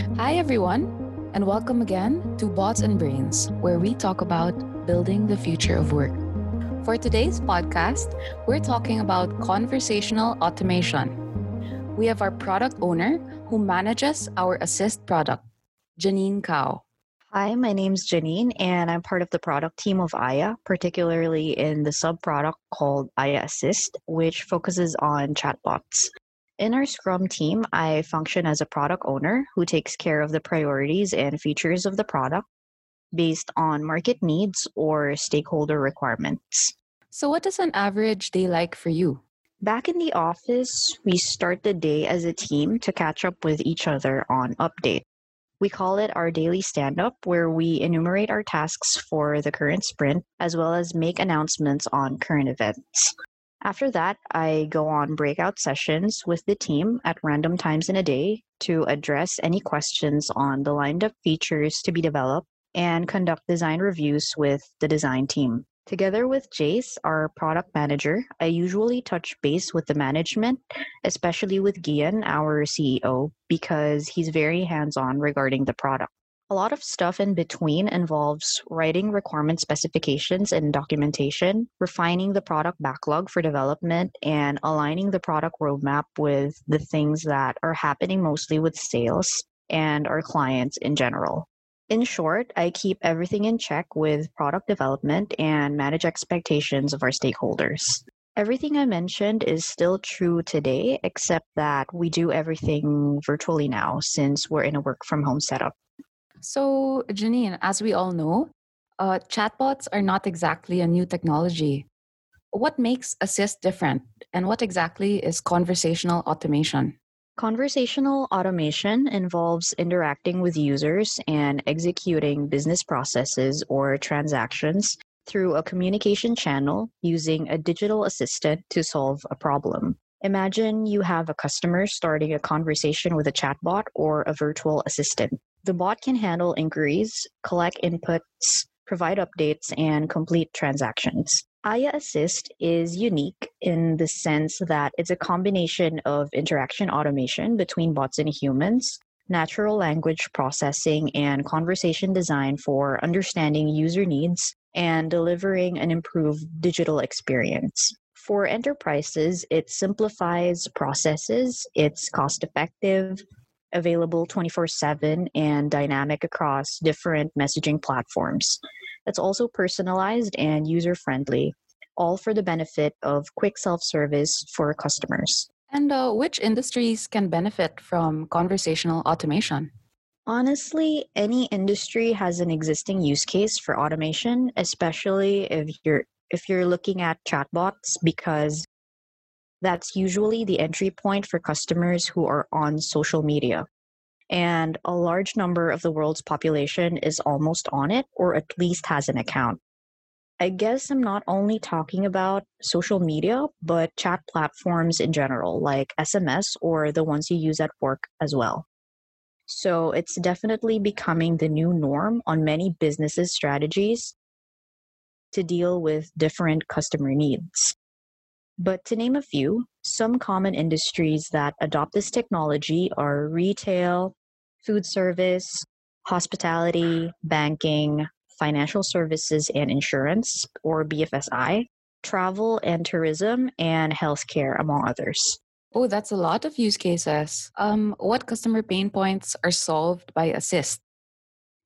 Hi, everyone, and welcome again to Bots and Brains, where we talk about building the future of work. For today's podcast, we're talking about conversational automation. We have our product owner who manages our Assist product, Janine Cao. Hi, my name's Janine, and I'm part of the product team of Aiah, particularly in the sub product called Aiah Assist, which focuses on chatbots. In our Scrum team, I function as a product owner who takes care of the priorities and features of the product based on market needs or stakeholder requirements. So, what does an average day like for you? Back in the office, we start the day as a team to catch up with each other on update. We call it our daily stand up, where we enumerate our tasks for the current sprint, as well as make announcements on current events. After that, I go on breakout sessions with the team at random times in a day to address any questions on the lined up features to be developed and conduct design reviews with the design team. Together with Jace, our product manager, I usually touch base with the management, especially with Gian, our CEO, because he's very hands on regarding the product. A lot of stuff in between involves writing requirement specifications and documentation, refining the product backlog for development, and aligning the product roadmap with the things that are happening mostly with sales and our clients in general. In short, I keep everything in check with product development and manage expectations of our stakeholders. Everything I mentioned is still true today, except that we do everything virtually now since we're in a work from home setup. So, Janine, as we all know, uh, chatbots are not exactly a new technology. What makes Assist different, and what exactly is conversational automation? Conversational automation involves interacting with users and executing business processes or transactions through a communication channel using a digital assistant to solve a problem. Imagine you have a customer starting a conversation with a chatbot or a virtual assistant. The bot can handle inquiries, collect inputs, provide updates, and complete transactions. Aiah Assist is unique in the sense that it's a combination of interaction automation between bots and humans, natural language processing, and conversation design for understanding user needs and delivering an improved digital experience. For enterprises, it simplifies processes, it's cost effective, available 24 7, and dynamic across different messaging platforms. It's also personalized and user friendly, all for the benefit of quick self service for customers. And uh, which industries can benefit from conversational automation? Honestly, any industry has an existing use case for automation, especially if you're if you're looking at chatbots because that's usually the entry point for customers who are on social media and a large number of the world's population is almost on it or at least has an account. I guess I'm not only talking about social media, but chat platforms in general, like SMS or the ones you use at work as well. So it's definitely becoming the new norm on many businesses' strategies to deal with different customer needs. But to name a few, some common industries that adopt this technology are retail, food service, hospitality, banking, financial services and insurance, or BFSI, travel and tourism, and healthcare, among others. Oh, that's a lot of use cases. Um, what customer pain points are solved by Assist?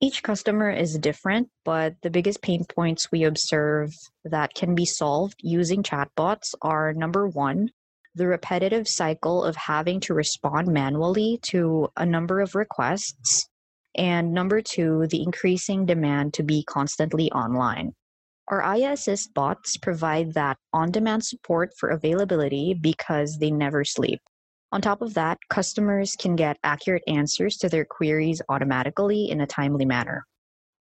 Each customer is different, but the biggest pain points we observe that can be solved using chatbots are number one, the repetitive cycle of having to respond manually to a number of requests. And number two, the increasing demand to be constantly online. Our Assist bots provide that on demand support for availability because they never sleep. On top of that, customers can get accurate answers to their queries automatically in a timely manner.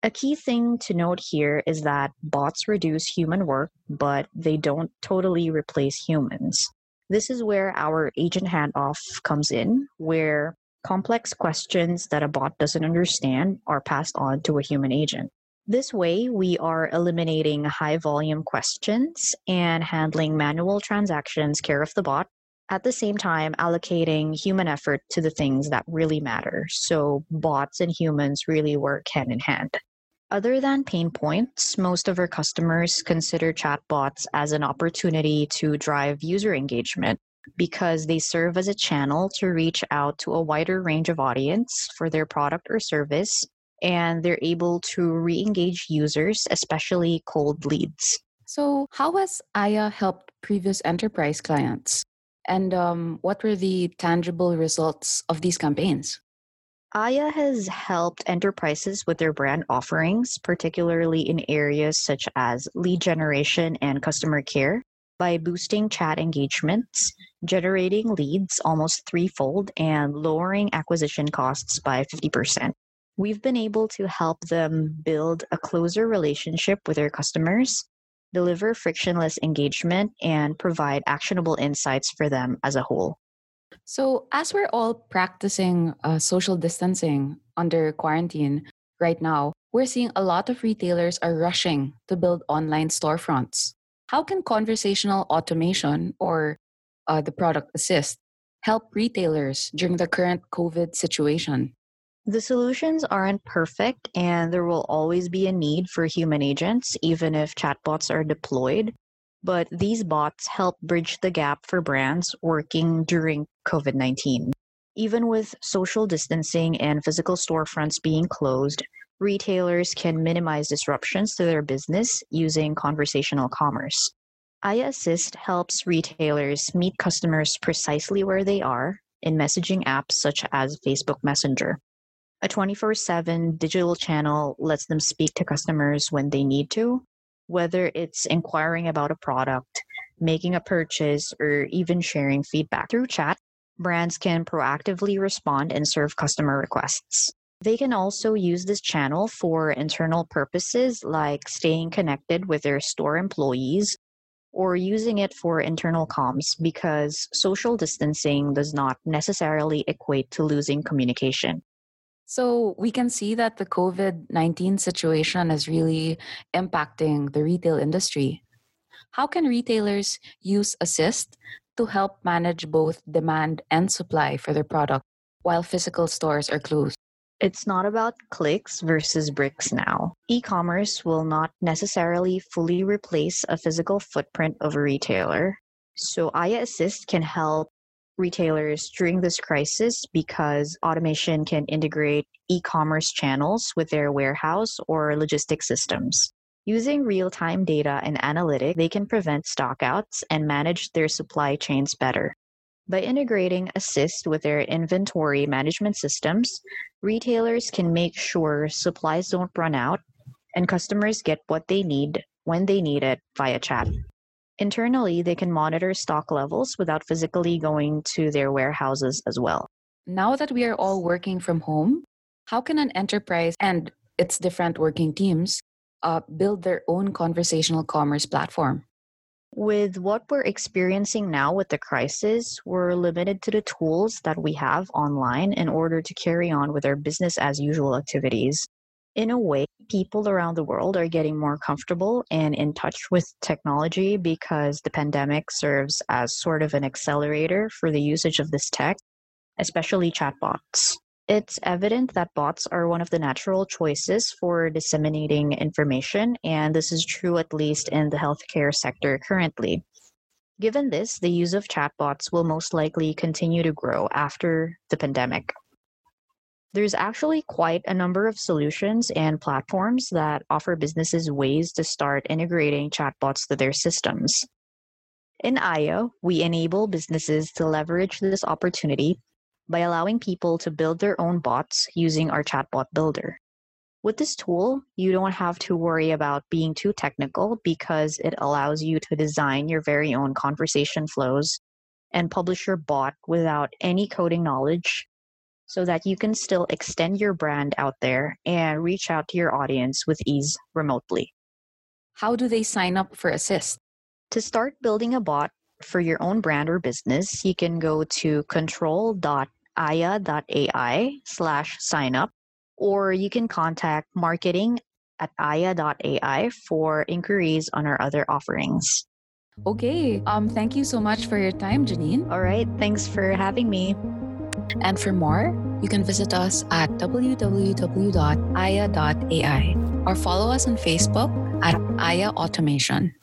A key thing to note here is that bots reduce human work, but they don't totally replace humans. This is where our agent handoff comes in, where complex questions that a bot doesn't understand are passed on to a human agent. This way, we are eliminating high volume questions and handling manual transactions care of the bot, at the same time allocating human effort to the things that really matter. So bots and humans really work hand in hand. Other than pain points, most of our customers consider chatbots as an opportunity to drive user engagement because they serve as a channel to reach out to a wider range of audience for their product or service and they're able to re-engage users especially cold leads so how has aiah helped previous enterprise clients and um, what were the tangible results of these campaigns? Aiah has helped enterprises with their brand offerings, particularly in areas such as lead generation and customer care, by boosting chat engagements, generating leads almost threefold, and lowering acquisition costs by 50%. We've been able to help them build a closer relationship with their customers deliver frictionless engagement, and provide actionable insights for them as a whole. So, as we're all practicing uh, social distancing under quarantine right now, we're seeing a lot of retailers are rushing to build online storefronts. How can conversational automation or uh, the product assist help retailers during the current COVID situation? The solutions aren't perfect, and there will always be a need for human agents, even if chatbots are deployed. But these bots help bridge the gap for brands working during COVID 19. Even with social distancing and physical storefronts being closed, retailers can minimize disruptions to their business using conversational commerce. Aiah Assist helps retailers meet customers precisely where they are in messaging apps such as Facebook Messenger. A 24 7 digital channel lets them speak to customers when they need to, whether it's inquiring about a product, making a purchase, or even sharing feedback. Through chat, brands can proactively respond and serve customer requests. They can also use this channel for internal purposes like staying connected with their store employees or using it for internal comms because social distancing does not necessarily equate to losing communication. So we can see that the COVID 19 situation is really impacting the retail industry. How can retailers use Assist to help manage both demand and supply for their product while physical stores are closed? It's not about clicks versus bricks now. E commerce will not necessarily fully replace a physical footprint of a retailer. So, Aiah Assist can help retailers during this crisis because automation can integrate e commerce channels with their warehouse or logistic systems. Using real time data and analytics, they can prevent stockouts and manage their supply chains better. By integrating Assist with their inventory management systems, retailers can make sure supplies don't run out and customers get what they need when they need it via chat. Internally, they can monitor stock levels without physically going to their warehouses as well. Now that we are all working from home, how can an enterprise and its different working teams uh, build their own conversational commerce platform? With what we're experiencing now with the crisis, we're limited to the tools that we have online in order to carry on with our business as usual activities in a way, people around the world are getting more comfortable and in touch with technology because the pandemic serves as sort of an accelerator for the usage of this tech, especially chatbots. It's evident that bots are one of the natural choices for disseminating information, and this is true at least in the healthcare sector currently. Given this, the use of chatbots will most likely continue to grow after the pandemic there's actually quite a number of solutions and platforms that offer businesses ways to start integrating chatbots to their systems. In Aiah, we enable businesses to leverage this opportunity by allowing people to build their own bots using our chatbot builder. With this tool, you don't have to worry about being too technical because it allows you to design your very own conversation flows and publish your bot without any coding knowledge so that you can still extend your brand out there and reach out to your audience with ease remotely. How do they sign up for Assist? To start building a bot for your own brand or business, you can go to control.aiah.ai slash sign up, or you can contact marketing at aiah.ai for inquiries on our other offerings. Okay. Um, thank you so much for your time, Janine. All right. Thanks for having me. And for more, you can visit us at www.aiah.ai or follow us on Facebook at Aiah Automation.